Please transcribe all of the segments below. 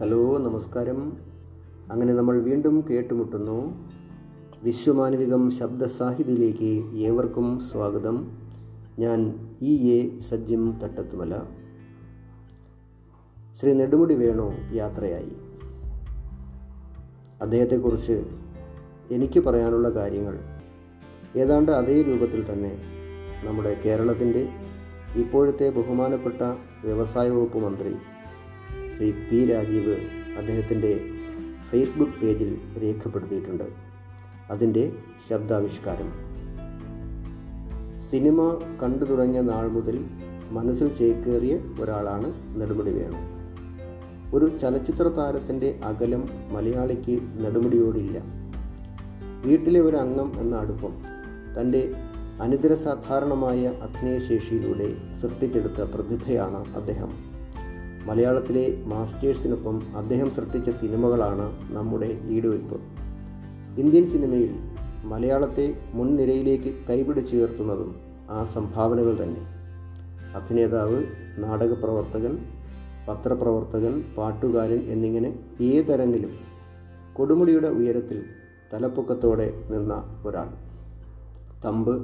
Hello നമസ്കാരം. അങ്ങനെ നമ്മൾ വീണ്ടും കേട്ടുമുട്ടുന്നു. വിശ്വമാനവികം ശബ്ദസാഹിതിയിലേക്ക് ഏവർക്കും സ്വാഗതം. ഞാൻ ഇ എ സജ്ജിം തട്ടത്തുമല. ശ്രീ നെടുമുടി വേണു യാത്രയായി. അദ്ദേഹത്തെക്കുറിച്ച് എനിക്ക് പറയാനുള്ള കാര്യങ്ങൾ ഏതാണ്ട് അതേ രൂപത്തിൽ തന്നെ നമ്മുടെ കേരളത്തിന്റെ ഇപ്പോഴത്തെ ബഹുമാനപ്പെട്ട വ്യവസായ വകുപ്പ് മന്ത്രി ശ്രീ പി രാജീവ് അദ്ദേഹത്തിന്റെ ഫേസ്ബുക്ക് പേജിൽ രേഖപ്പെടുത്തിയിട്ടുണ്ട്. അതിന്റെ ശബ്ദാവിഷ്കാരം. സിനിമ കണ്ടു തുടങ്ങിയ നാൾ മുതൽ മനസ്സിൽ ചേക്കേറിയ ഒരാളാണ് നെടുമുടി വേണു. ഒരു ചലച്ചിത്ര താരത്തിന്റെ അകലം മലയാളിക്ക് നെടുമുടിയോടില്ല. വീട്ടിലെ ഒരു അംഗം എന്ന അടുപ്പം തന്റെ അനിതര സാധാരണമായ അഭിനയശേഷിയിലൂടെ സൃഷ്ടിച്ചെടുത്ത പ്രതിഭയാണ് അദ്ദേഹം. മലയാളത്തിലെ മാസ്റ്റേഴ്സിനൊപ്പം അദ്ദേഹം സൃഷ്ടിച്ച സിനിമകളാണ് നമ്മുടെ ഈടുവയ്പ്. ഇന്ത്യൻ സിനിമയിൽ മലയാളത്തെ മുൻനിരയിലേക്ക് കൈപിടിച്ചുയർത്തുന്നതും ആ സംഭാവനകൾ തന്നെ. അഭിനേതാവ് നാടകപ്രവർത്തകൻ പത്രപ്രവർത്തകൻ പാട്ടുകാരൻ എന്നിങ്ങനെ ഏതരങ്ങിലും കൊടുമുടിയുടെ ഉയരത്തിൽ തലപ്പൊക്കത്തോടെ നിന്ന ഒരാൾ. തമ്പ്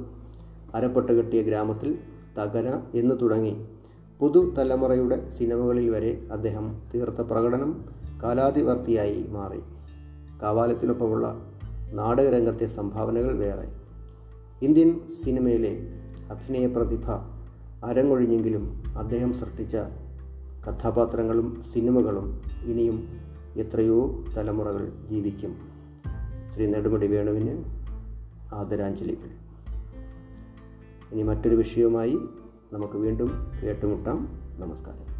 അരപ്പട്ട കെട്ടിയ ഗ്രാമത്തിൽ തകര എന്ന് തുടങ്ങി പുതുതലമുറയുടെ സിനിമകളിൽ വരെ അദ്ദേഹം തീർത്ത പ്രകടനം കാലാതിവർത്തിയായി മാറി. കാവാലത്തിനൊപ്പമുള്ള നാടകരംഗത്തെ സംഭാവനകൾ വേറെ. ഇന്ത്യൻ സിനിമയിലെ അഭിനയ പ്രതിഭ അരങ്ങൊഴിഞ്ഞെങ്കിലും അദ്ദേഹം സൃഷ്ടിച്ച കഥാപാത്രങ്ങളും സിനിമകളും ഇനിയും എത്രയോ തലമുറകൾ ജീവിക്കും. ശ്രീ നെടുമുടി വേണുവിന് ആദരാഞ്ജലികൾ. ഇനി മറ്റൊരു വിഷയവുമായി നമുക്ക് വീണ്ടും കേട്ടുമുട്ടാം. നമസ്കാരം.